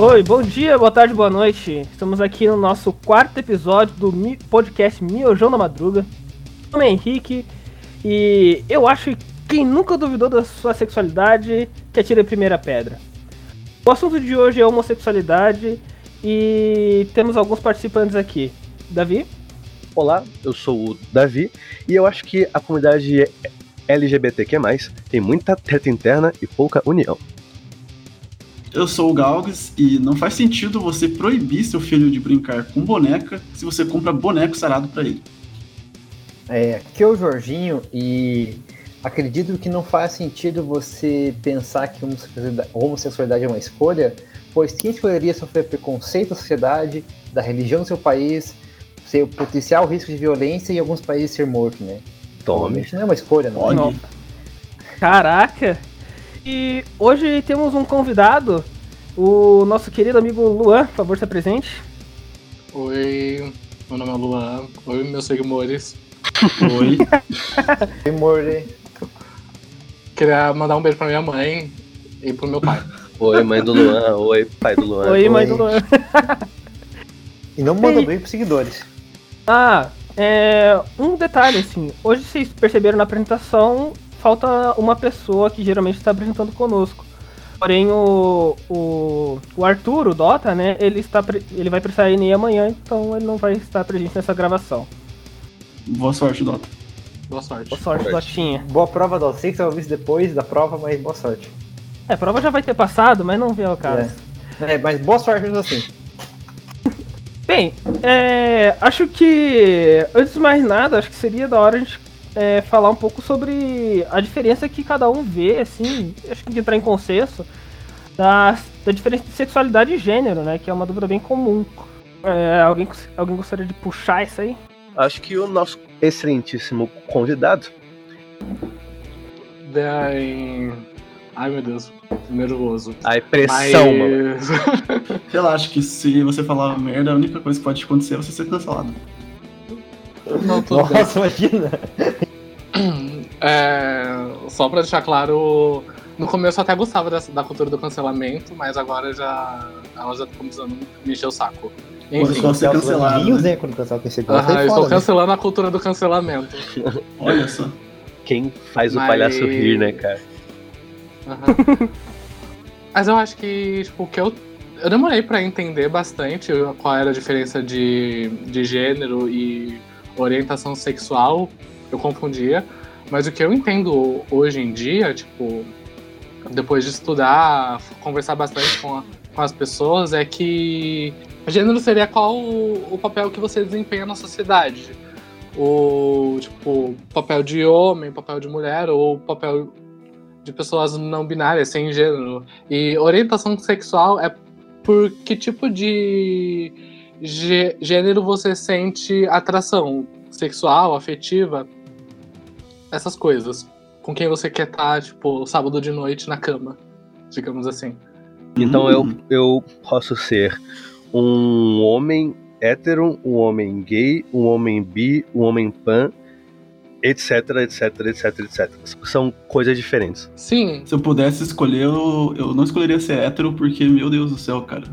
Oi, bom dia, boa tarde, boa noite. Estamos aqui no nosso quarto episódio do podcast Miojão da Madruga. Meu nome é Henrique e eu acho que quem nunca duvidou da sua sexualidade que atire a primeira pedra. O assunto de hoje é homossexualidade e temos alguns participantes aqui. Davi? Olá, eu sou o Davi e eu acho que a comunidade LGBTQ+, tem muita treta interna e pouca união. Eu sou o Galgs e não faz sentido você proibir seu filho de brincar com boneca se você compra boneco sarado para ele. É, aqui é o Jorginho e acredito que não faz sentido você pensar que homossexualidade é uma escolha, pois quem escolheria sofrer preconceito da sociedade, da religião do seu país, seu potencial risco de violência e em alguns países ser morto, né? Tome. Não é uma escolha, não. não. Caraca! E hoje temos um convidado, o nosso querido amigo Luan, por favor, se apresente. Oi, meu nome é Luan. Oi, meus seguidores. Oi. Oi, More. Queria mandar um beijo pra minha mãe e pro meu pai. Oi, mãe do Luan. Oi, pai do Luan. Oi, mãe do Luan. e não manda bem pros seguidores. Ah, é, um detalhe, assim. Hoje vocês perceberam na apresentação falta uma pessoa que geralmente está apresentando conosco. Porém, o, o, o Arthur, o Dota, né, ele, está, ele vai precisar ir amanhã, então ele não vai estar presente nessa gravação. Boa sorte, Dota. Boa sorte. Boa sorte, boa Dotinha. Boa prova, Dota. Sei que você vai ouvir isso depois da prova, mas boa sorte. É, a prova já vai ter passado, mas não veio ao caso. É, é mas boa sorte mesmo assim. Bem, é, acho que, antes de mais nada, acho que seria da hora a gente é, falar um pouco sobre a diferença que cada um vê, assim, acho que entrar em consenso, da, da diferença de sexualidade e gênero, né? Que é uma dúvida bem comum. É, alguém, alguém gostaria de puxar isso aí? Acho que o nosso excelentíssimo convidado. Daí... Ai meu Deus, nervoso. A pressão, Mas... mano. Relaxa que se você falar merda, a única coisa que pode acontecer é você ser cancelado. Não, tudo Nossa, bem. imagina! É, só pra deixar claro, no começo eu até gostava dessa, da cultura do cancelamento, mas agora já ela já tá começando a me encher o saco. Enfim, Pô, ser cancelado. Né? Quando cancela eu estou né? cancelando a cultura do cancelamento. Olha só. Quem faz o mas... palhaço rir, né, cara? Uhum. mas eu acho que, tipo, o que eu. Eu demorei pra entender bastante qual era a diferença de, de gênero e orientação sexual. Eu confundia. Mas o que eu entendo hoje em dia, tipo, depois de estudar, conversar bastante com, a, com as pessoas, é que gênero seria qual o, o, papel que você desempenha na sociedade. O tipo, papel de homem, papel de mulher, ou papel de pessoas não binárias, sem gênero. E orientação sexual é por que tipo de gênero você sente atração sexual, afetiva essas coisas. Com quem você quer estar, tá, tipo, sábado de noite na cama, digamos assim. Então eu, eu posso ser um homem hétero, um homem gay, um homem bi, um homem pan, etc, etc, etc, etc. São coisas diferentes. Sim. Se eu pudesse escolher, eu, eu não escolheria ser hétero, porque, meu Deus do céu, cara.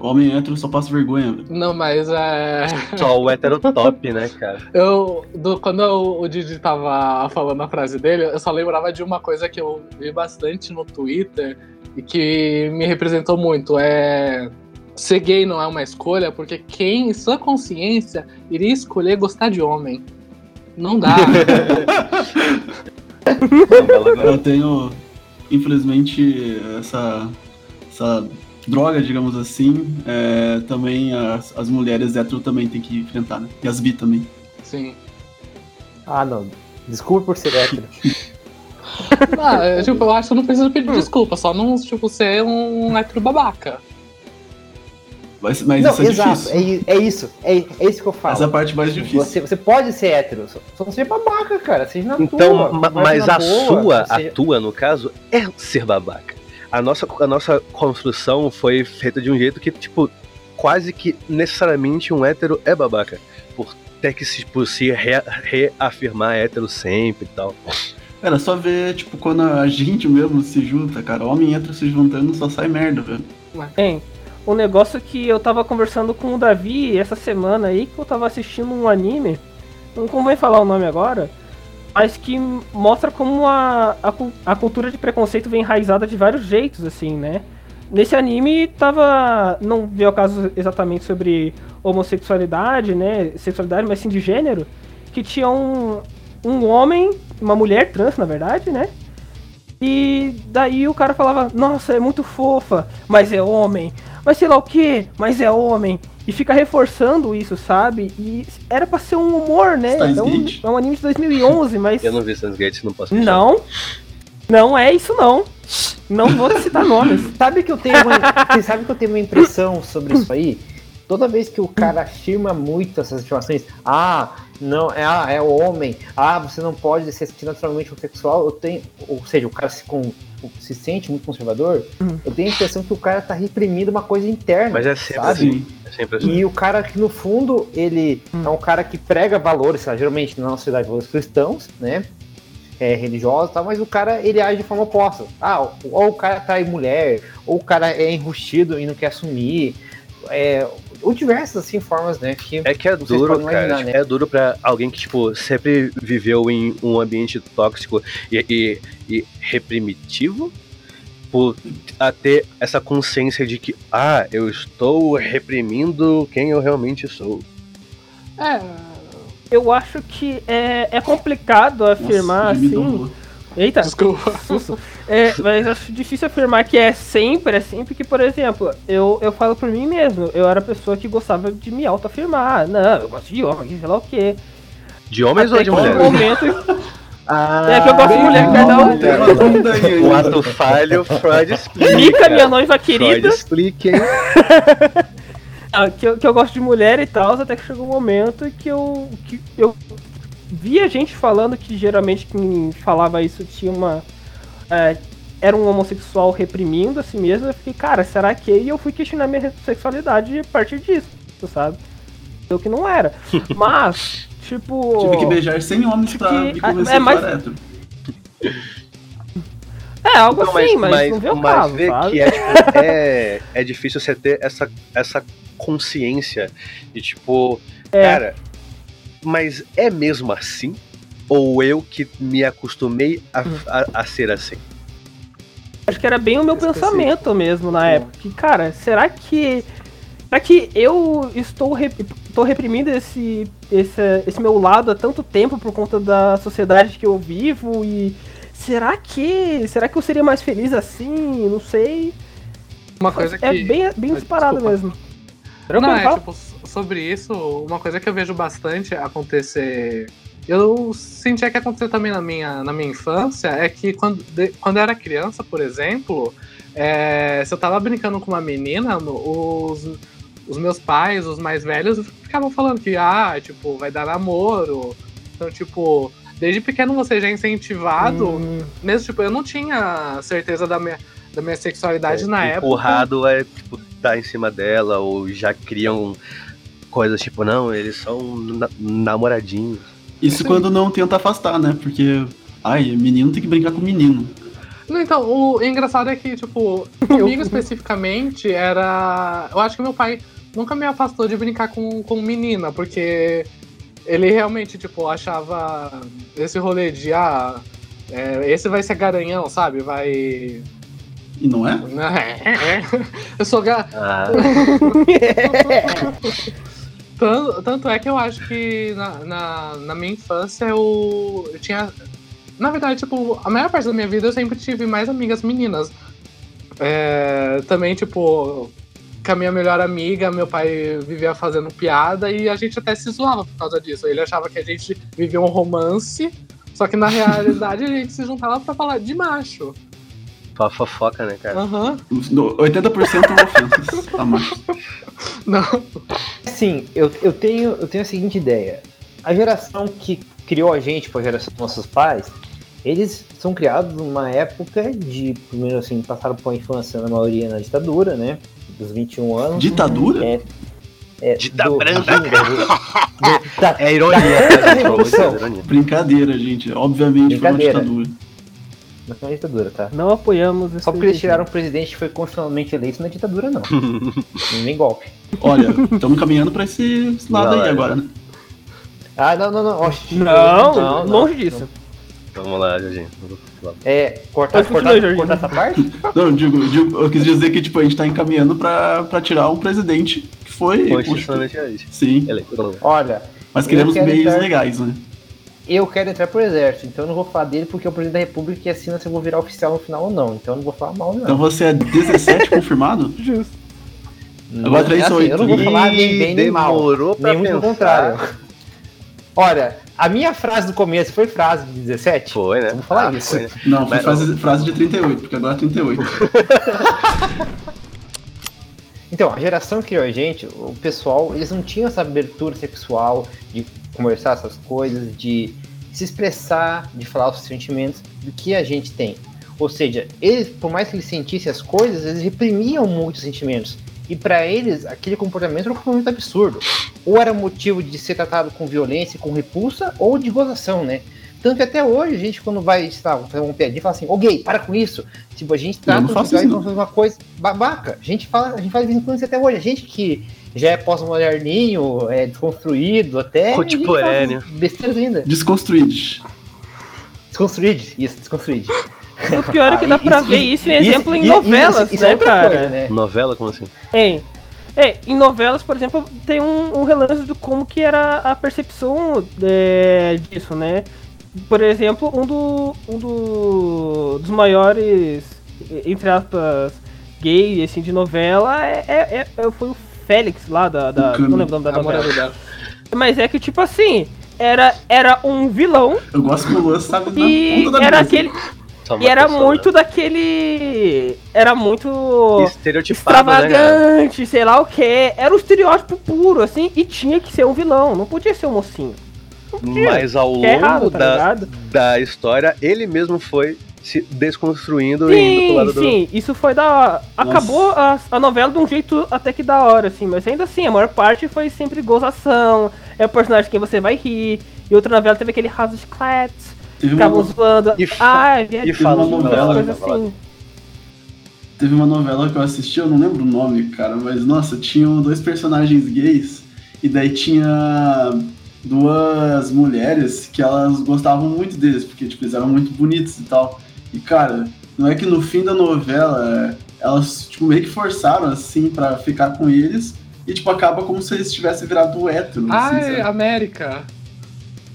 Homem hétero só passa vergonha. Não, mas é. Só o hétero top, né, cara? Eu, do, quando eu, o Didi tava falando a frase dele, eu só lembrava de uma coisa que eu vi bastante no Twitter e que me representou muito. É. Ser gay não é uma escolha, porque quem, em sua consciência, iria escolher gostar de homem? Não dá. eu tenho, infelizmente, essa, essa droga, digamos assim, é, também as, as mulheres hétero também tem que enfrentar, né? E as bi também. Sim. Ah, não. Desculpa por ser hétero. ah, tipo, eu acho que não precisa pedir desculpa, só não, tipo, ser um hétero babaca. Mas, mas não, isso é exato, difícil. É, é isso, é, é isso que eu falo. Essa é a parte mais difícil. Você, você pode ser hétero, só não seja babaca, cara. Seja na então, tua. Ma, mas a boa, sua, a tua, no caso, é ser babaca a nossa, a nossa construção foi feita de um jeito que, tipo, quase que necessariamente um hétero é babaca. Por ter que se, por se re, reafirmar hétero sempre e tal. Cara, só ver, tipo, quando a gente mesmo se junta, cara, homem hétero se juntando só sai merda, velho. Hein, um negócio que eu tava conversando com o Davi essa semana aí, que eu tava assistindo um anime, não convém falar o nome agora, mas que mostra como a, a, a cultura de preconceito vem enraizada de vários jeitos, assim, né? Nesse anime tava. Não vi o caso exatamente sobre homossexualidade, né? Sexualidade, mas sim de gênero. Que tinha um, um homem, uma mulher trans, na verdade, né? E daí o cara falava, nossa, é muito fofa, mas é homem. Mas sei lá o que, mas é homem. E fica reforçando isso, sabe? E era pra ser um humor, né? É um, é um, anime de 2011, mas. Eu não vi Gate, não posso. Não. Não é isso, não. Não vou citar nomes. Sabe que eu tenho uma, sabe que eu tenho uma impressão sobre isso aí? Toda vez que o cara afirma muito essas afirmações, ah, não, é, ah, é o homem, ah, você não pode se sentir naturalmente homossexual, eu tenho, ou seja, o cara se, com, se sente muito conservador, uhum. eu tenho a impressão que o cara tá reprimindo uma coisa interna. Mas é sempre sabe? assim. É sempre assim. E o cara que no fundo, ele uhum. é um cara que prega valores, sabe? geralmente na nossa sociedade, valores cristãos, né? É, religiosos e tal, mas o cara ele age de forma oposta. Ah, ou o cara trai mulher, ou o cara é enrustido e não quer assumir. É, ou diversas assim formas, né? Que é que é duro, cara. Imaginar, né? É duro para alguém que tipo sempre viveu em um ambiente tóxico e, e, e reprimitivo por a ter essa consciência de que ah, eu estou reprimindo quem eu realmente sou. É, eu acho que é, é complicado afirmar Nossa, assim. Eita, desculpa. É, mas acho difícil afirmar que é sempre assim, porque, por exemplo, eu, eu falo por mim mesmo, eu era a pessoa que gostava de me auto-afirmar. Não, eu gosto de homem, sei lá o quê. De homens Até ou de mulheres? momento. Ah, é que eu gosto de mulher, perdão. O ato falho, Freud explica. Mica, minha noiva querida. Freud explica, hein? ah, que, eu, que eu gosto de mulher e tal, até que chegou um momento que eu, que eu via gente falando que geralmente quem falava isso tinha uma. É, era um homossexual reprimindo a si mesmo. Eu fiquei, cara, será que? E eu fui questionar minha sexualidade a partir disso, sabe? Eu que não era. Mas, tipo. Tive que beijar 100 homens pra que, me convencer é, mas... É, algo não, assim, mas, mas, não vê o mas caso, sabe? Que é, tipo, é, é difícil você ter essa, essa consciência de, tipo, é. cara, mas é mesmo assim? Ou eu que me acostumei a, hum. a, a ser assim? Acho que era bem o meu pensamento mesmo na época. Que, cara, será que. Será que eu estou, rep, estou reprimindo esse, esse, esse meu lado há tanto tempo por conta da sociedade que eu vivo? E será que. Será que eu seria mais feliz assim? Não sei. Uma coisa é que. É bem, bem disparado mesmo. Não, é, tipo, sobre isso, uma coisa que eu vejo bastante acontecer. Eu sentia que acontecer também na minha, na minha infância é que quando, de, quando eu era criança, por exemplo, é, se eu tava brincando com uma menina, os, os meus pais, os mais velhos, ficavam falando que, ah, tipo, vai dar namoro. Então, tipo, desde pequeno você já é incentivado. Hum. Mesmo, tipo, eu não tinha certeza da minha, da minha sexualidade é, na época. Empurrado é, tipo, tá em cima dela, ou já criam coisas tipo, não, eles são na namoradinhos. Isso quando não tenta afastar, né? Porque, ai, menino tem que brincar com menino. Não, então, o engraçado é que, tipo, comigo especificamente era. Eu acho que meu pai nunca me afastou de brincar com, com menina, porque ele realmente, tipo, achava esse rolê de, ah, é, esse vai ser garanhão, sabe? Vai e não é? é? Eu sou ga... Ah. tanto, tanto é que eu acho que na, na, na minha infância eu, eu tinha. Na verdade, tipo, a maior parte da minha vida eu sempre tive mais amigas meninas. É, também, tipo, com a minha melhor amiga, meu pai vivia fazendo piada e a gente até se zoava por causa disso. Ele achava que a gente vivia um romance, só que na realidade a gente se juntava para falar de macho. Só fofoca, né, cara? Aham. Uhum. 80% ofensas a mais. Não. Sim, eu, eu, tenho, eu tenho a seguinte ideia. A geração que criou a gente, por geração dos nossos pais, eles são criados numa época de, primeiro assim, passaram por uma infância na maioria na ditadura, né? Dos 21 anos. Ditadura? É, é, Dita do, branca. Do, do, da, é ironia, da, Brincadeira, gente. Obviamente Brincadeira. foi uma ditadura. Mas não é ditadura, tá? Não apoiamos esse Só porque eles tiraram um presidente que foi constitucionalmente eleito, não é ditadura, não. Nem golpe. Olha, estamos caminhando pra esse lado Não, aí é. agora, né? Ah, não, não, não. Oxi. Não, longe disso. Vamos lá, Jorginho. É, cortar, cortar, cortar essa parte? Não, eu digo, eu digo- eu quis dizer que tipo, a gente tá encaminhando pra, pra tirar um presidente que foi. Constitucionalmente isso. Sim, Eleito. Olha, mas queremos meios entrar- legais, né? Eu quero entrar pro exército, então eu não vou falar dele porque é o presidente da república que assina se eu vou virar oficial no final ou não. Então eu não vou falar mal, não. Então você é 17 confirmado? Justo. Agora três É assim, oito. Eu não vou falar nem bem nem mal. Demorou pra Nem pensar. contrário. Olha, a minha frase do começo foi frase de 17? Foi, né? Vamos falar Ah, isso. foi, né? Não, foi Mas- frase, frase de 38, porque agora é 38. Então, a geração que criou a gente, o pessoal, eles não tinham essa abertura sexual de conversar essas coisas, de se expressar, de falar os sentimentos, do que a gente tem. Ou seja, eles, por mais que eles sentissem as coisas, eles reprimiam muitos sentimentos. E para eles, aquele comportamento era um comportamento absurdo. Ou era motivo de ser tratado com violência, com repulsa, ou de gozação, né? Tanto que até hoje, a gente, quando vai sei lá, fazer uma piadinha, fala assim, ô gay, para com isso. Tipo, a gente trata os gays como uma coisa babaca. A gente fala, a gente faz isso até hoje. A gente que já é pós-moderninho, é desconstruído até. Contemporâneo. faz Besteiras ainda. Desconstruídos. Desconstruído, isso, desconstruído. O pior é que dá pra ver isso em exemplo em isso- novelas, isso é né, outra cara? coisa, né? Novela, como assim? Em, é, em novelas, por exemplo, tem um, um relance de como que era a percepção é, disso, né? Por exemplo, um, do, um do, dos maiores, entre aspas, gay assim, de novela é, é- é- foi o Félix lá da. da não lembro o nome da vida. Mas é que, tipo assim, era, era um vilão Eu gosto que o Luan sabe e da era mesa. aquele. E era pessoa, muito daquele. Era muito. né? Estereotipado, né, extravagante, sei lá o que. Era um estereótipo puro, assim, e tinha que ser um vilão, não podia ser um mocinho. Mas ao Que é longo errado, tá da, ligado? da história, ele mesmo foi se desconstruindo e indo pro Sim, lado do. sim, isso foi da. Acabou a, a novela de um jeito até que da hora, assim, mas ainda assim, a maior parte foi sempre gozação, é o personagem que você vai rir, e outra novela teve aquele raso de clats, ficavam zoando. E fa- Ah, E fala uma novela, coisa assim. teve uma novela que eu assisti, eu não lembro o nome, cara, mas nossa, tinham dois personagens gays, e daí tinha duas mulheres que elas gostavam muito deles, porque tipo, eles eram muito bonitos e tal. E cara, não é que no fim da novela elas tipo, meio que forçaram assim pra ficar com eles, e tipo, acaba como se eles tivessem virado hétero. assim, Ai, sabe? América.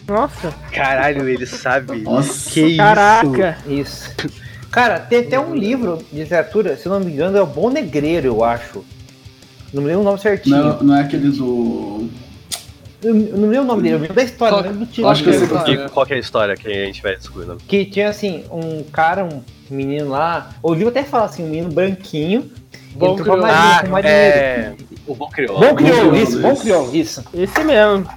Nossa, Caralho, ele sabe. Nossa. Que isso? caraca. Isso. Cara, tem até um livro de literatura, se eu não me engano, é o Bom Negreiro, eu acho. Não me lembro o nome certinho. Não, não é aquele do. Eu não lembro o nome dele, eu lembro da história, lembro do título. acho que eu sei qual E qual que é a história que a gente vai descobrindo? Que tinha assim, um cara, um menino lá, ouviu até falar assim, um menino branquinho, Bom crioulo. marinheiro. é. O bom crioulo. Bom crioulo, isso, bom isso. crioulo, isso. Esse mesmo.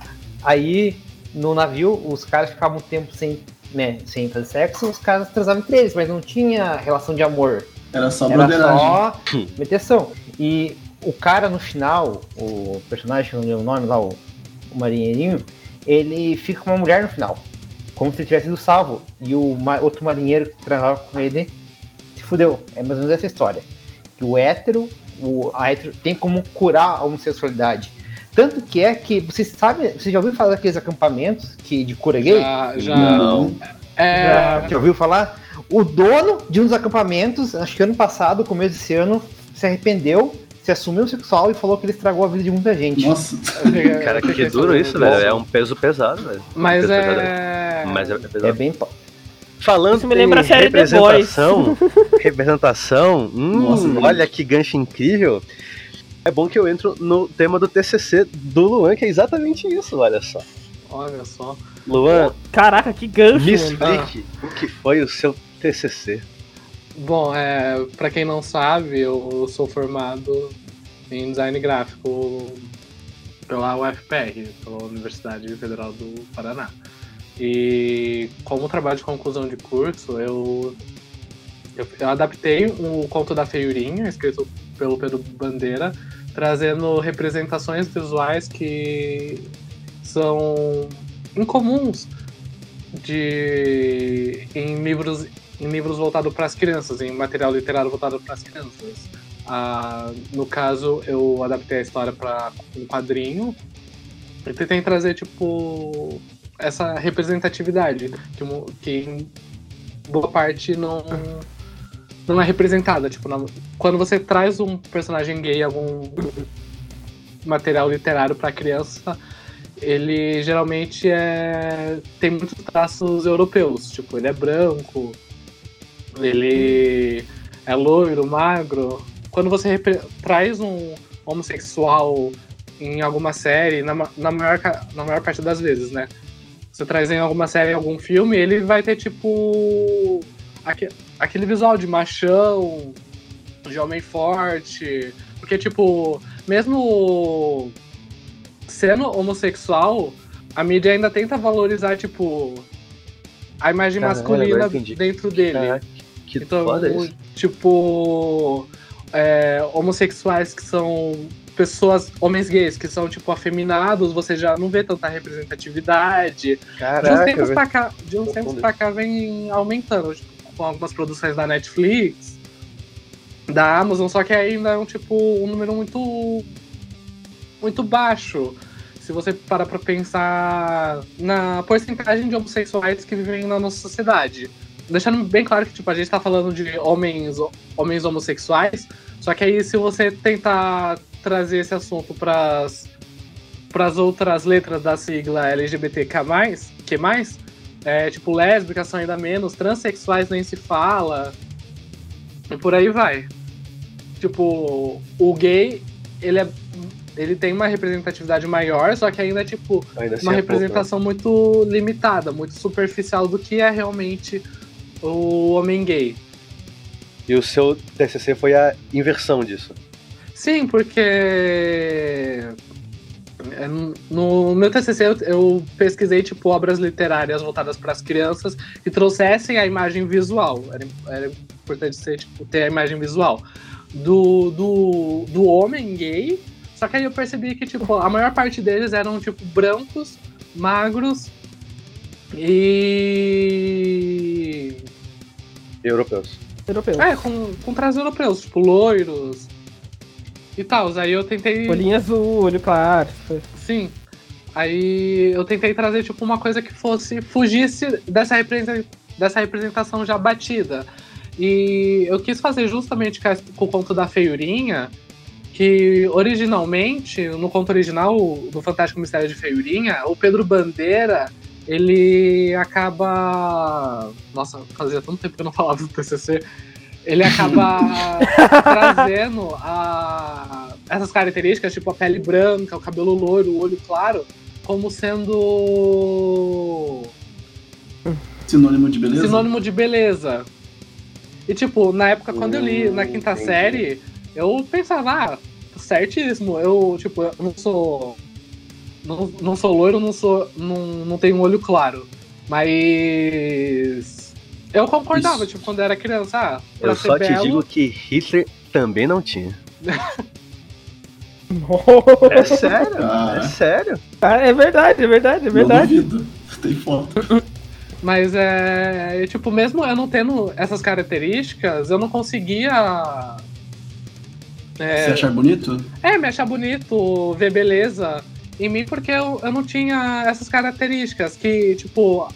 Aí, no navio, os caras ficavam um tempo sem, né, sem fazer sexo, os caras transavam entre eles, mas não tinha relação de amor. Era só Era só meteção. E o cara no final, o personagem, que eu não lembro o nome lá, o, o marinheirinho, ele fica com uma mulher no final. Como se ele tivesse sido salvo. E o ma- outro marinheiro que trabalhava com ele se fudeu. É mais ou menos essa história. Que o hétero, o, a hétero tem como curar a homossexualidade. Tanto que é que, você sabe, você já ouviu falar daqueles acampamentos que, de cura gay? Já, já. Não. É. Já ouviu falar? O dono de um dos acampamentos, acho que ano passado, começo desse ano, se arrependeu, se assumiu sexual e falou que ele estragou a vida de muita gente. Nossa. Cara, que duro isso, velho. É um peso pesado, velho. Mas Peso pesado. é. Mas é É pesado. bem. pa- Falando Isso me lembra em a série The representação, representação, hum, Nossa, olha que gancho incrível. É bom que eu entro no tema do TCC do Luan, que é exatamente isso, olha só. Olha só. Luan, Caraca, que gancho, me mano. explique o que foi o seu TCC. Bom, é, para quem não sabe, eu sou formado em design gráfico pela UFPR, pela Universidade Federal do Paraná. E como trabalho de conclusão de curso, eu, eu, eu adaptei o conto da Feiurinha, escrito pelo Pedro Bandeira, trazendo representações visuais que são incomuns de em livros em livros voltados para as crianças, em material literário voltado para as crianças. Ah, no caso, eu adaptei a história para um quadrinho e tentei trazer, tipo, essa representatividade que, que boa parte não, não é representada. Tipo, quando você traz um personagem gay, algum material literário para criança, ele geralmente é tem muitos traços europeus. Tipo, ele é branco, ele é loiro, magro. Quando você traz um homossexual em alguma série, na, na, maior, na maior parte das vezes, né? Você traz em alguma série, em algum filme, ele vai ter tipo. Aquele, aquele visual de machão, de homem forte. Porque, tipo, mesmo sendo homossexual, a mídia ainda tenta valorizar, tipo, a imagem Caramba, masculina dentro dele. Caraca, que então, foda isso. tipo, é, homossexuais que são pessoas, homens gays, que são, tipo, afeminados, você já não vê tanta representatividade. Caraca, de uns tempos, pra cá, de uns tempos pra cá vem aumentando, tipo, com algumas produções da Netflix, da Amazon, só que ainda é um, tipo, um número muito muito baixo se você parar pra pensar na porcentagem de homossexuais que vivem na nossa sociedade. Deixando bem claro que tipo, a gente tá falando de homens, homens homossexuais, só que aí se você tentar trazer esse assunto pras, pras outras letras da sigla LGBTQ+, que mais, é, tipo, lésbicas são ainda menos, transexuais nem se fala, e por aí vai. Tipo, o gay, ele é ele tem uma representatividade maior, só que ainda é tipo ainda uma assim é representação pouco, né? muito limitada, muito superficial do que é realmente o homem gay. E o seu TCC foi a inversão disso? Sim, porque é, no meu TCC eu, eu, pesquisei tipo obras literárias voltadas para as crianças que trouxessem a imagem visual. Era, era importante ser, tipo, ter a imagem visual do, do, do homem gay só que aí eu percebi que, tipo, a maior parte deles eram, tipo, brancos, magros e. Europeus. Europeus. É, com, com traços europeus, tipo, loiros e tal. Aí eu tentei. Olhinho azul, olho claro. Sim. Aí eu tentei trazer, tipo, uma coisa que fosse. fugisse dessa, dessa representação já batida. E eu quis fazer justamente com o conto da feiurinha que originalmente, no conto original do Fantástico Mistério de Feiurinha, o Pedro Bandeira, ele acaba. Nossa, fazia tanto tempo que eu não falava do TCC. Ele acaba trazendo a... essas características, tipo a pele branca, o cabelo loiro, o olho claro, como sendo. Sinônimo de beleza? Sinônimo de beleza. E, tipo, na época, quando eu li na quinta série, eu pensava, ah, certíssimo. Eu, tipo, eu não sou. Não, não sou loiro, não sou. Não, não tenho um olho claro. Mas. Eu concordava, Isso. tipo, quando eu era criança. Ah, eu só te belo... digo que Hitler também não tinha. é sério, ah. é sério. Ah, é verdade, é verdade, é verdade. Não Tem foto. Mas é. Tipo, mesmo eu não tendo essas características, eu não conseguia é, Você achar bonito? É, me achar bonito, ver beleza em mim, porque eu, eu não tinha essas características que, tipo,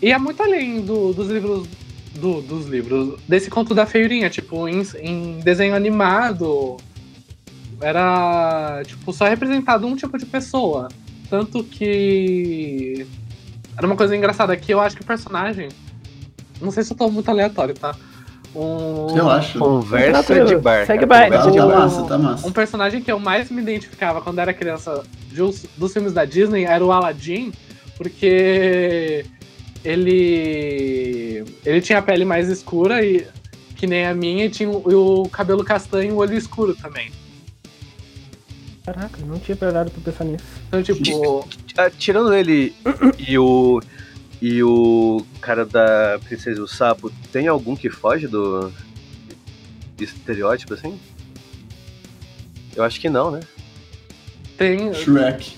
ia muito além do, dos livros. Do, dos livros. Desse conto da feirinha, tipo, em, em desenho animado. Era, tipo, só representado um tipo de pessoa. Tanto que. Era uma coisa engraçada que eu acho que o personagem. Não sei se eu tô muito aleatório, tá? Um, eu acho. Conversa de bar. Segue bar. De bar. Tá massa, tá massa. Um personagem que eu mais me identificava quando era criança dos, dos filmes da Disney era o Aladdin, porque ele ele tinha a pele mais escura e que nem a minha e tinha o, o cabelo castanho e o olho escuro também. Caraca, não tinha parado pra pensar nisso. Então, tipo. Tirando ele e o e o cara da Princesa e o Sapo, tem algum que foge do estereótipo assim? Eu acho que não, né? Tem. Shrek.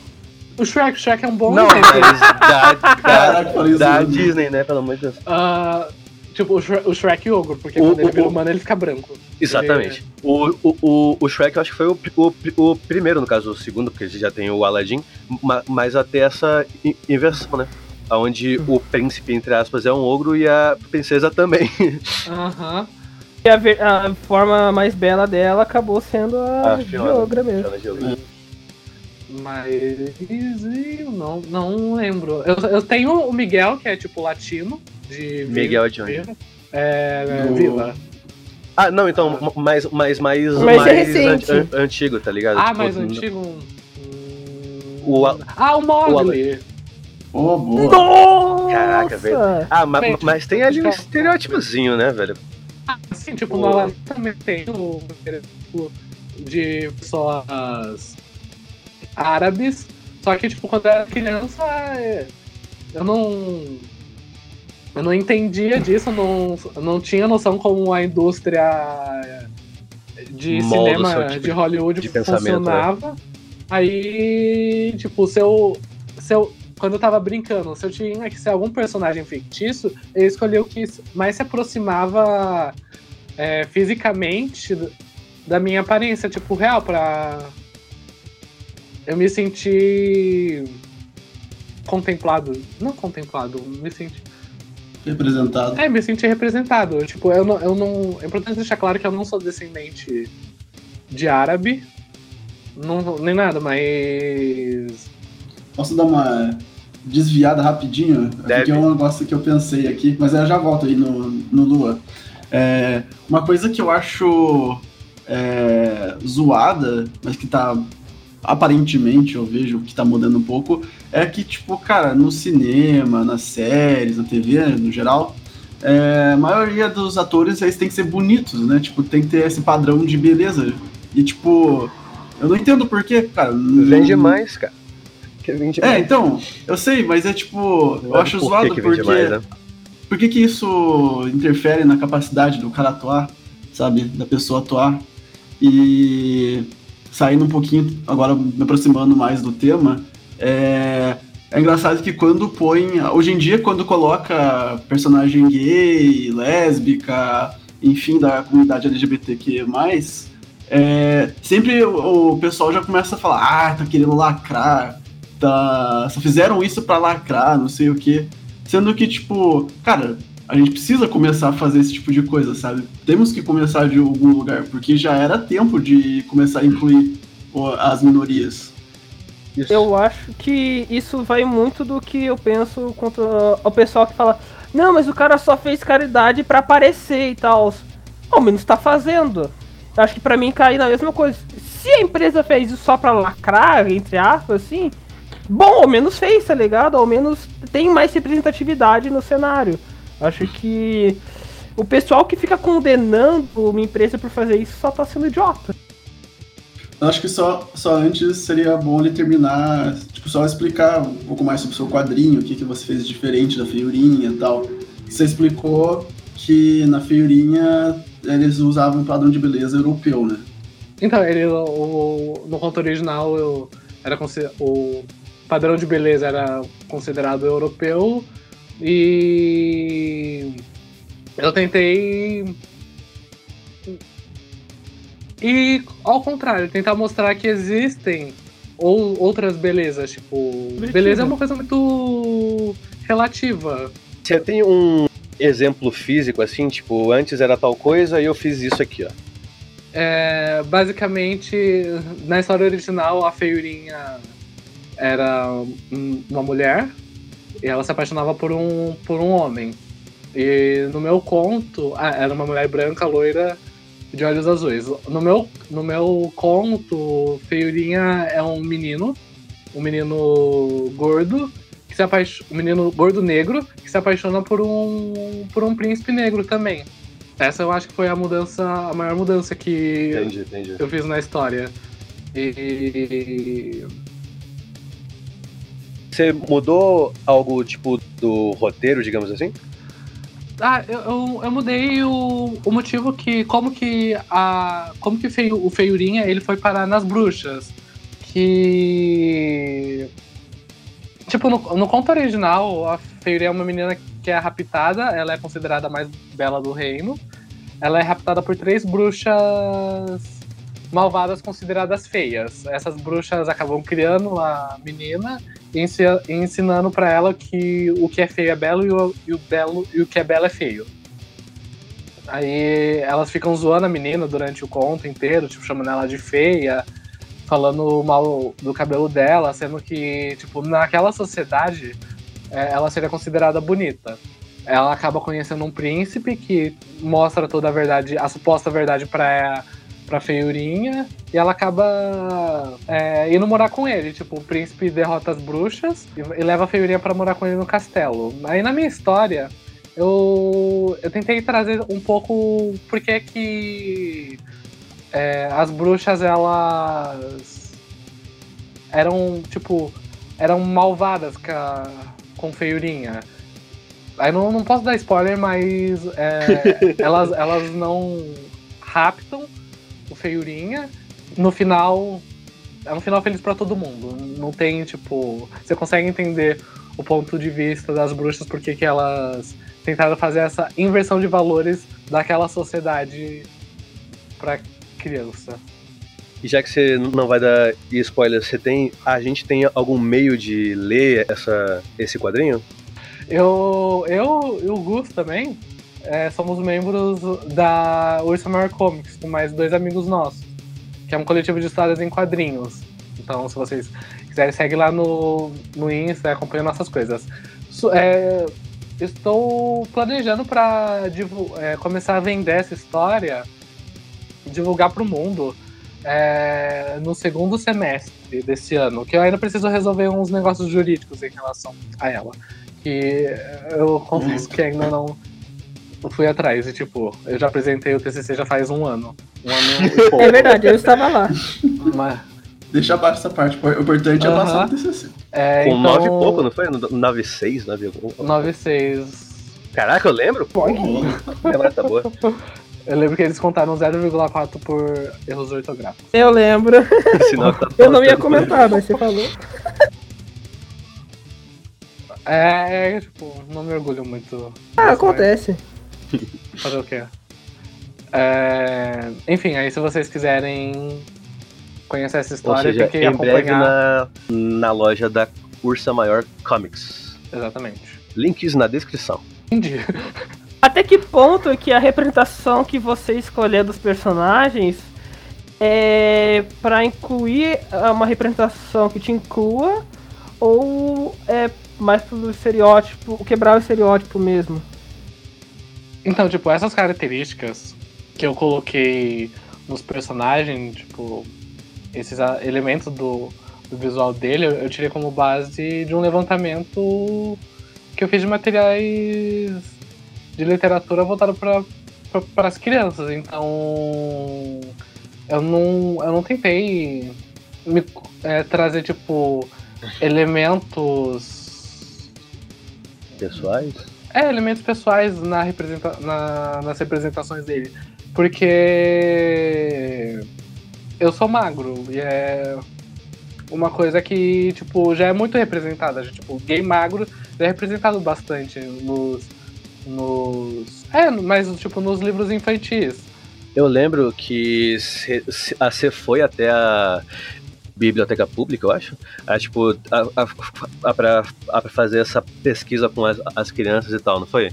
O Shrek, Shrek é um bom Não, mas da, da, da Disney, né? Pelo amor de Deus. Uh, Tipo, o, Shrek, o Shrek ogro, porque o, quando ele vira humano ele fica branco. Exatamente. Ele... O, o, o, Shrek eu acho que foi o, o, o primeiro, no caso, o segundo, porque já tem o Aladdin, mas até essa inversão, né? Onde o príncipe, entre aspas, é um ogro e a princesa também. Aham. Uhum. E a, a, forma mais bela dela acabou sendo a, a Geogra mesmo. Mas eu não, não lembro. Eu, eu tenho o Miguel, que é tipo latino. De Miguel de onde? É, Do... Vila. Ah, não, então, ah. mais, mais, mais, Mas é mais é recente. An antigo, tá ligado? Ah, tipo, mais antigo. O, ah, o Mogli. Oh, boa. Nossa! Caraca, velho. Ah, ma, mas tem ali um estereótipozinho, né, velho? Ah, sim, tipo, oh. também tem o de pessoas árabes. Só que, tipo, quando eu era criança, é, eu não. Eu não entendia disso, eu não, eu não tinha noção como a indústria de cinema tipo de Hollywood de né? funcionava. Né? Aí, tipo, se eu, se eu. Quando eu tava brincando, se eu tinha que ser algum personagem fictício, eu escolhi o que mais se aproximava é, fisicamente da minha aparência, tipo, real, pra, eu me senti contemplado. Não contemplado, me senti. Representado. É, me senti representado. Tipo, eu não, eu não. É importante deixar claro que eu não sou descendente de árabe. Não, nem nada, mas. Posso dar uma desviada rapidinho? Deve. Porque é um negócio que eu pensei aqui, mas eu já volto aí no, no Lua. É, uma coisa que eu acho é, zoada, mas que tá aparentemente eu vejo que tá mudando um pouco, é que, tipo, cara, no cinema, nas séries, na TV, no geral, é, a maioria dos atores eles têm que ser bonitos, né? Tipo, tem que ter esse padrão de beleza. E, tipo, eu não entendo porquê, cara. Vende mais, cara. É, mais. então, eu sei, mas é tipo, eu, eu acho zoado que porque. Mais, né? Por que, que isso interfere na capacidade do cara atuar, sabe? Da pessoa atuar. E saindo um pouquinho, agora me aproximando mais do tema, é, é engraçado que quando põe. Hoje em dia, quando coloca personagem gay, lésbica, enfim, da comunidade LGBTQ, é, sempre o, o, pessoal já começa a falar: ah, tá querendo lacrar, tá, só fizeram isso para lacrar, não sei o quê. Sendo que, tipo, cara, a gente precisa começar a fazer esse tipo de coisa, sabe? Temos que começar de algum lugar, porque já era tempo de começar a incluir as minorias. Isso. Eu acho que isso vai muito do que eu penso contra o pessoal que fala: não, mas o cara só fez caridade para aparecer e tal. Ao menos tá fazendo. Eu acho que para mim cai na mesma coisa. Se a empresa fez isso só pra lacrar, entre aspas, assim, bom, ao menos fez, tá ligado? Ao menos tem mais representatividade no cenário. Acho que o pessoal que fica condenando uma empresa por fazer isso só tá sendo idiota. Acho que só, só antes seria bom ele terminar, tipo, só explicar um pouco mais sobre o seu quadrinho, o que, que você fez diferente da feiurinha e tal. Você explicou que na feiurinha eles usavam um padrão de beleza europeu, né? Então, ele, o, no conto original eu, era o padrão de beleza era considerado europeu e eu tentei. E ao contrário, tentar mostrar que existem ou outras belezas. Tipo, beleza é uma coisa muito relativa. Você tem um exemplo físico assim, tipo, antes era tal coisa e eu fiz isso aqui, ó. É, basicamente, na história original, a feiurinha era uma mulher e ela se apaixonava por um, por um homem. E no meu conto, ah, era uma mulher branca, loira, de olhos azuis. No meu, no meu conto, Feiurinha é um menino, um menino gordo, que se apaixona, um menino gordo negro, que se apaixona por um, por um príncipe negro também. Essa eu acho que foi a mudança, a maior mudança que entendi, entendi. eu fiz na história. E você mudou algo, tipo, do roteiro, digamos assim? Ah, eu, eu, eu, mudei o, o motivo que. Como que a. Como que feio, o Feiurinha ele foi parar nas bruxas. Que. Tipo, no, no conto original, a Feiurinha é uma menina que é raptada, ela é considerada a mais bela do reino. Ela é raptada por três bruxas malvadas consideradas feias. Essas bruxas acabam criando a menina e ensinando para ela que o que é feio é belo e o, e o belo e o que é belo é feio. Aí elas ficam zoando a menina durante o conto inteiro, tipo, chamando ela de feia, falando mal do cabelo dela, sendo que, tipo, naquela sociedade é, ela seria considerada bonita. Ela acaba conhecendo um príncipe que mostra toda a verdade, a suposta verdade para pra feiurinha, e ela acaba é, indo morar com ele. Tipo, o príncipe derrota as bruxas e, e leva a feiurinha para morar com ele no castelo. Aí na minha história, eu, eu tentei trazer um pouco porque que é, as bruxas elas eram tipo eram malvadas com, a, com feiurinha. Aí não, não posso dar spoiler, mas é, elas, elas não raptam o feiurinha. No final, é um final feliz para todo mundo. Não tem, tipo. Você consegue entender o ponto de vista das bruxas, porque que elas tentaram fazer essa inversão de valores daquela sociedade para criança. E já que você não vai dar spoiler, você tem. A gente tem algum meio de ler essa, esse quadrinho? Eu, eu e o Gus também é, somos membros da Ursa Maior Comics, com mais dois amigos nossos, que é um coletivo de histórias em quadrinhos. Então, se vocês quiserem, segue lá no, no Insta e acompanha nossas coisas. É, estou planejando para é, começar a vender essa história, divulgar para o mundo é, no segundo semestre desse ano, que eu ainda preciso resolver uns negócios jurídicos em relação a ela. Que eu confesso que ainda não fui atrás. E tipo, eu já apresentei o TCC já faz um ano. Um ano e pouco. É verdade, eu estava lá. Mas, Deixa abaixo essa parte. O importante uh -huh. é passar no TCC. É, Com então... 9 e pouco, não foi? 9,6, 9 9,6. Caraca, eu lembro? Pô, memória tá boa. Eu lembro que eles contaram 0,4 por erros ortográficos. Eu lembro. Tá eu não ia comentar, mas você falou. É, tipo, não me orgulho muito. Ah, acontece. Fazer o quê? É... Enfim, aí se vocês quiserem conhecer essa história, seja, tem que em acompanhar. Breve na, na loja da Ursa Maior Comics. Exatamente. Links na descrição. Entendi. Até que ponto é que a representação que você escolher dos personagens é para incluir uma representação que te inclua ou é mais pelo estereótipo, quebrar o estereótipo mesmo? Então, tipo, essas características que eu coloquei nos personagens, tipo, esses elementos do, do visual dele, eu tirei como base de um levantamento que eu fiz de materiais de literatura voltado para as crianças. Então, eu não, eu não tentei me, é, trazer, tipo, elementos pessoais? É, elementos pessoais na representa na, nas representações dele. Porque eu sou magro e é uma coisa que, tipo, já é muito representada. Tipo, gay magro já é representado bastante nos. nos é, mas, tipo, nos livros infantis. Eu lembro que a foi até a biblioteca pública, eu acho, a, tipo, a, a, a, pra, a pra fazer essa pesquisa com as, as crianças e tal, não foi?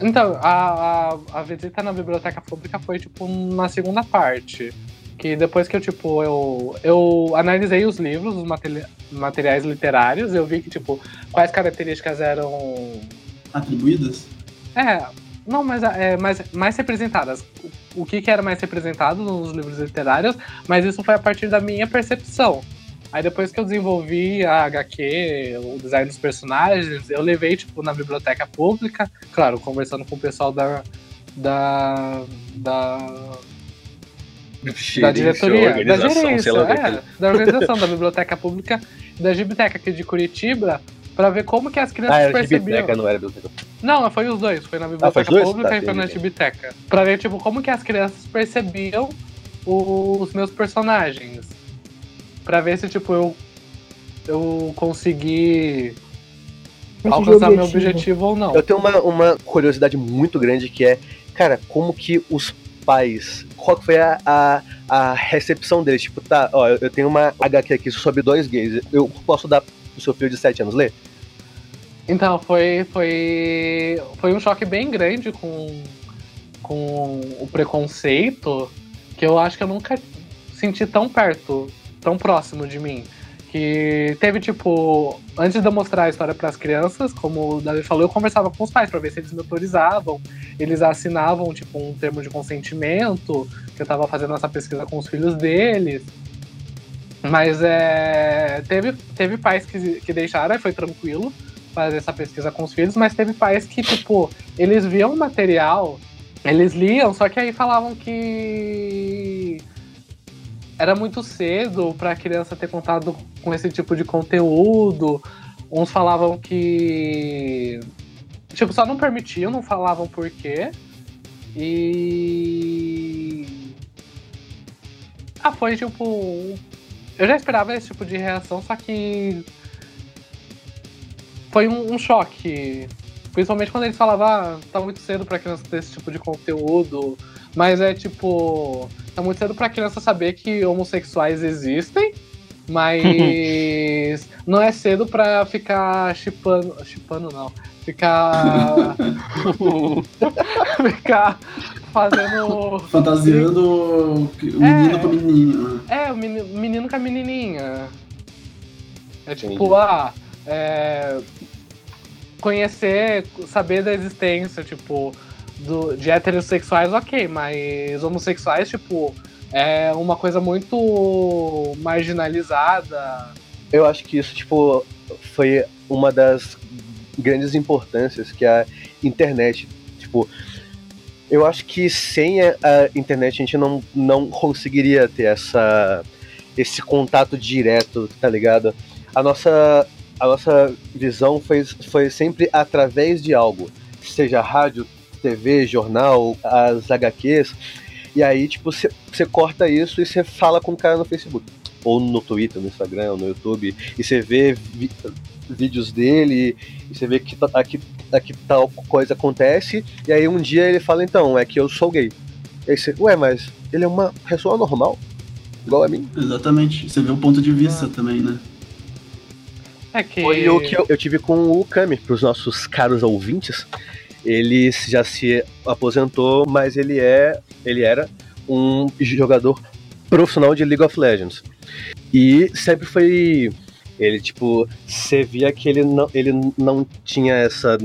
Então, a, a, a visita na biblioteca pública foi, tipo, na segunda parte. Que depois que eu, tipo, eu, eu analisei os livros, os materi materiais literários, eu vi que, tipo, quais características eram... Atribuídas? É, não, mas é, mais, mais representadas. O que, que era mais representado nos livros literários, mas isso foi a partir da minha percepção. Aí depois que eu desenvolvi a HQ, o design dos personagens, eu levei, tipo, na biblioteca pública, claro, conversando com o pessoal da. da. da. da diretoria, da gerência, é, da organização da biblioteca pública da Gibiteca aqui de Curitiba, para ver como que as crianças ah, era percebiam. Não era biblioteca. Não, foi os dois, foi na biblioteca ah, pública tá, e foi na Gibiteca. Pra ver, tipo, como que as crianças percebiam os meus personagens para ver se tipo eu eu consegui alcançar meu objetivo ou não. Eu tenho uma, uma curiosidade muito grande que é, cara, como que os pais, qual foi a, a, a recepção deles? Tipo, tá, ó, eu tenho uma HQ aqui sobre dois gays, eu posso dar pro seu filho de 7 anos ler? Então, foi, foi, foi um choque bem grande com, com o preconceito que eu acho que eu nunca senti tão perto, tão próximo de mim. Que teve, tipo, antes de eu mostrar a história para as crianças, como o Davi falou, eu conversava com os pais para ver se eles me autorizavam. Eles assinavam, tipo, um termo de consentimento, que eu estava fazendo essa pesquisa com os filhos deles. Mas é, teve, teve pais que, que deixaram, foi tranquilo fazer essa pesquisa com os filhos, mas teve pais que, tipo, eles viam o material, eles liam, só que aí falavam que era muito cedo para a criança ter contato com esse tipo de conteúdo. Uns falavam que. Tipo, só não permitiam, não falavam por quê. E. Ah, foi tipo. Eu já esperava esse tipo de reação, só que. Foi um, um choque. Principalmente quando eles falavam, ah, tá muito cedo pra criança ter esse tipo de conteúdo. Mas é tipo. Tá muito cedo pra criança saber que homossexuais existem, mas não é cedo pra ficar chipando. Chipando não. Ficar. ficar fazendo. Fantasiando o menino é, com a menininha. É, o menino, menino com a menininha. É tipo, Entendi. ah. É, conhecer, saber da existência, tipo do, de heterossexuais, ok, mas homossexuais, tipo, é uma coisa muito marginalizada. Eu acho que isso, tipo, foi uma das grandes importâncias que a internet, tipo, eu acho que sem a, internet a gente não, não conseguiria ter essa esse contato direto, tá ligado? A nossa a nossa visão foi, foi sempre através de algo, seja rádio, TV, jornal, as HQs. E aí, tipo, você corta isso e você fala com o cara no Facebook. Ou no Twitter, no Instagram, ou no YouTube. E você vê vídeos dele, e você vê que aqui, aqui tal coisa acontece. E aí um dia ele fala, então, é que eu sou gay. E aí você, ué, mas ele é uma pessoa normal? Igual a mim? Exatamente. Você vê o ponto de vista ah. também, né? É que... Foi o que eu, eu tive com o Kami, pros nossos caros ouvintes ele já se aposentou, mas ele é, ele era um jogador profissional de League of Legends. E sempre foi ele tipo você via que ele não, ele não tinha essa,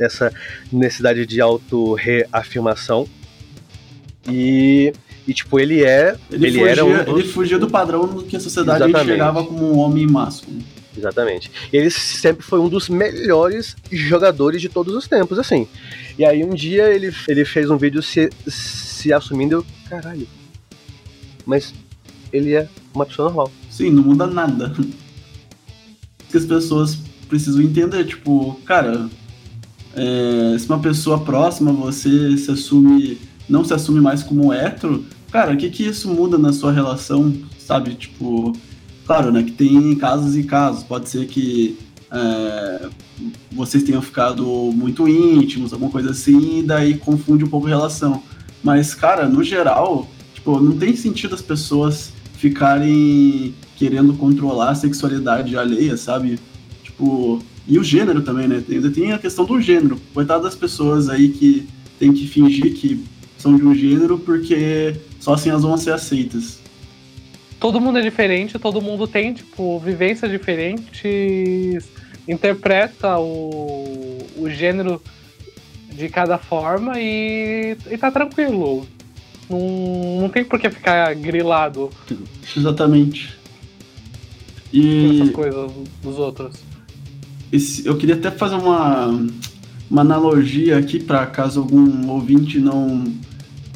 essa necessidade de auto reafirmação e, e tipo ele é ele, ele fugia, era um ele fugia do padrão que a sociedade enxergava como um homem másculo Exatamente. Ele sempre foi um dos melhores jogadores de todos os tempos, assim. E aí um dia ele, ele fez um vídeo se, se assumindo, eu, caralho. Mas ele é uma pessoa normal. Sim, não muda nada. Que as pessoas precisam entender, tipo, cara, é, se uma pessoa próxima você se assume, não se assume mais como hétero, cara, o que que isso muda na sua relação, sabe? Tipo, Claro, né, que tem casos e casos. Pode ser que é, vocês tenham ficado muito íntimos, alguma coisa assim, e daí confunde um pouco a relação. Mas, cara, no geral, tipo, não tem sentido as pessoas ficarem querendo controlar a sexualidade alheia, sabe? Tipo, e o gênero também, né? Ainda tem a questão do gênero. Coitado das pessoas aí que tem que fingir que são de um gênero porque só assim elas vão ser aceitas todo mundo é diferente, todo mundo tem, tipo, vivências diferentes, interpreta o, o gênero de cada forma e, e tá tranquilo. Não, não tem por que ficar grilado. Exatamente. E. Essas coisas dos outros. Esse, eu queria até fazer uma, uma analogia aqui para caso algum ouvinte não.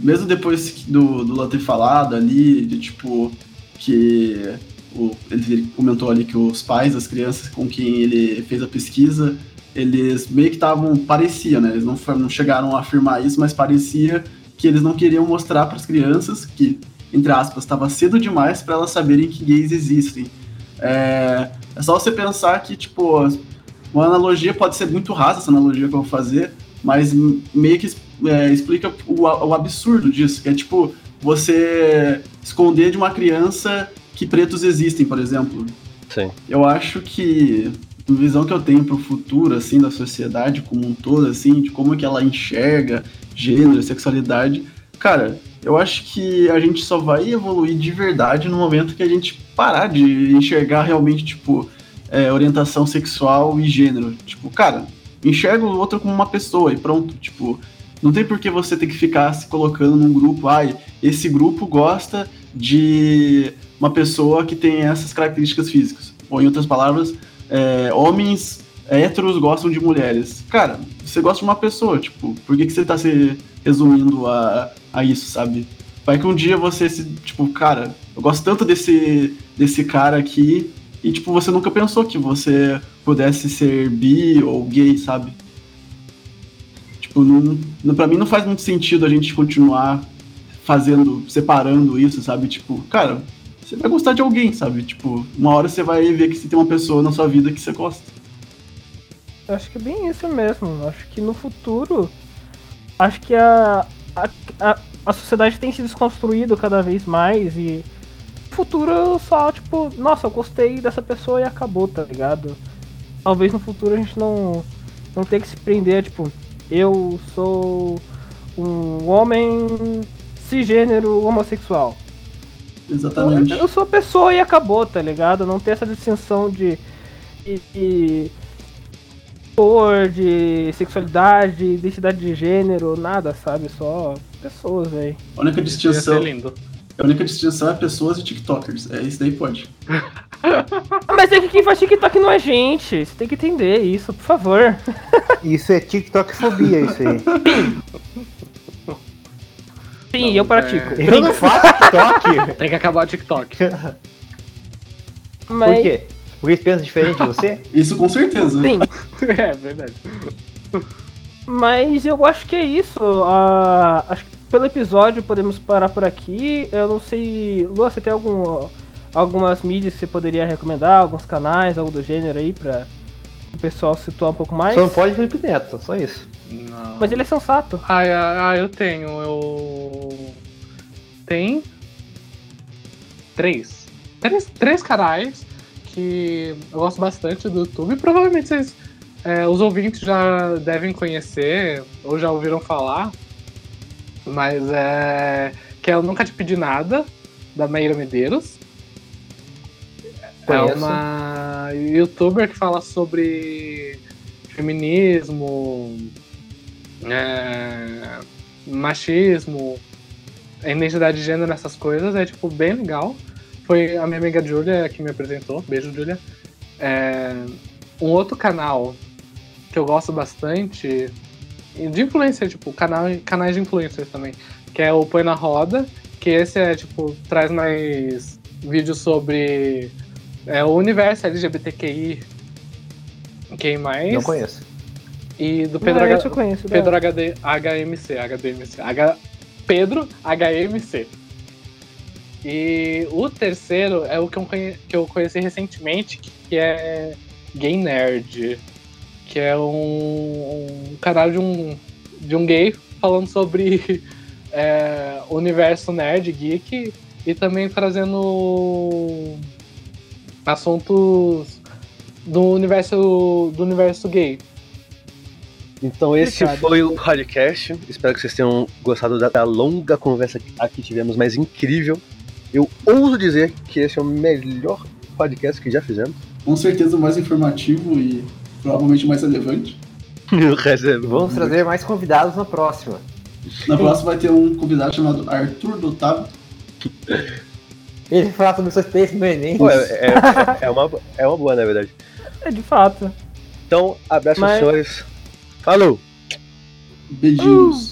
Mesmo depois do, do ter falado ali, de tipo, que o, ele comentou ali que os pais das crianças com quem ele fez a pesquisa, eles meio que estavam, parecia, né? Eles não, não chegaram a afirmar isso, mas parecia que eles não queriam mostrar para as crianças que, entre aspas, estava cedo demais para elas saberem que gays existem. É, é só você pensar que, tipo, uma analogia pode ser muito rasa, essa analogia que eu vou fazer, mas meio que é, explica o, o absurdo disso, que é tipo você esconder de uma criança que pretos existem, por exemplo. Sim. Eu acho que a visão que eu tenho para o futuro, assim, da sociedade como um todo, assim, de como que ela enxerga gênero, sexualidade, cara, eu acho que a gente só vai evoluir de verdade no momento que a gente parar de enxergar realmente, tipo, é, orientação sexual e gênero. Tipo, cara, enxerga o outro como uma pessoa e pronto. Tipo, não tem por que você ter que ficar se colocando num grupo, ai, esse grupo gosta de uma pessoa que tem essas características físicas. Ou em outras palavras, é, homens héteros gostam de mulheres. Cara, você gosta de uma pessoa, tipo, por que, que você tá se resumindo a, a isso, sabe? Vai que um dia você se, tipo, cara, eu gosto tanto desse, desse cara aqui, e tipo, você nunca pensou que você pudesse ser bi ou gay, sabe? Tipo, não, pra mim não faz muito sentido a gente continuar fazendo, separando isso, sabe? Tipo, cara, você vai gostar de alguém, sabe? Tipo, uma hora você vai ver que você tem uma pessoa na sua vida que você gosta. Acho que é bem isso mesmo. Acho que no futuro, acho que a, a, a, a sociedade tem se desconstruído cada vez mais e no futuro só, tipo, nossa, eu gostei dessa pessoa e acabou, tá ligado? Talvez no futuro a gente não, não tenha que se prender, tipo, eu sou um homem cisgênero homossexual. Exatamente. Eu, eu sou pessoa e acabou, tá ligado? Não tem essa distinção de, de, de cor, de sexualidade, identidade de gênero, nada, sabe? Só pessoas, velho. A única distinção. A única distinção é pessoas e TikTokers. É isso daí pode. Mas é que quem faz TikTok não é gente. Você tem que entender isso, por favor. Isso é TikTok-fobia, isso aí. Sim, não, eu pratico. É... Eu não faço TikTok. tem que acabar o TikTok. Mas... Por quê? Porque eles pensam diferente de você? Isso com certeza. Sim. é verdade. Mas eu acho que é isso. Uh, acho que pelo episódio podemos parar por aqui. Eu não sei. Lua, você tem algum, algumas mídias que você poderia recomendar? Alguns canais, algo do gênero aí pra o pessoal situar um pouco mais? Só não pode Felipe Neto, só isso. Não. Mas ele é sensato. Ah, ah, eu tenho. Eu. Tem. Três. Três, três canais que eu gosto bastante do YouTube. Provavelmente vocês, é, os ouvintes já devem conhecer ou já ouviram falar. Mas é. Que é Eu Nunca Te Pedi Nada, da Meira Medeiros. Conheço. É uma youtuber que fala sobre feminismo, é, machismo, identidade de gênero, essas coisas. É, tipo, bem legal. Foi a minha amiga Julia que me apresentou. Beijo, Julia. É, um outro canal que eu gosto bastante, de influência, tipo, canal, canais de influencers também, que é o Põe na Roda, que esse é, tipo, traz mais vídeos sobre é, o universo LGBTQI. Quem mais? Não conheço. E do Pedro, ah, H... conheço, Pedro HD... HMC, HDMC. H... Pedro HMC. E o terceiro é o que eu, conhe... que eu conheci recentemente, que é Gay Nerd. Que é um, um canal de um, de um gay falando sobre é, o universo nerd, geek, e também trazendo assuntos do universo do universo gay. Então esse foi o podcast. Espero que vocês tenham gostado da, longa conversa que aqui tivemos, mas incrível. Eu ouso dizer que esse é o melhor podcast que já fizemos. Com certeza o mais informativo e provavelmente mais relevante. Vamos trazer mais convidados na próxima. Na próxima vai ter um convidado chamado Arthur Dotávio. Ele fala sobre sua experiência no Enem. Pô, é, é, é, uma, é uma boa, na verdade. É de fato. Então, abraço, Mas... senhores. Falou! Beijinhos. Uh.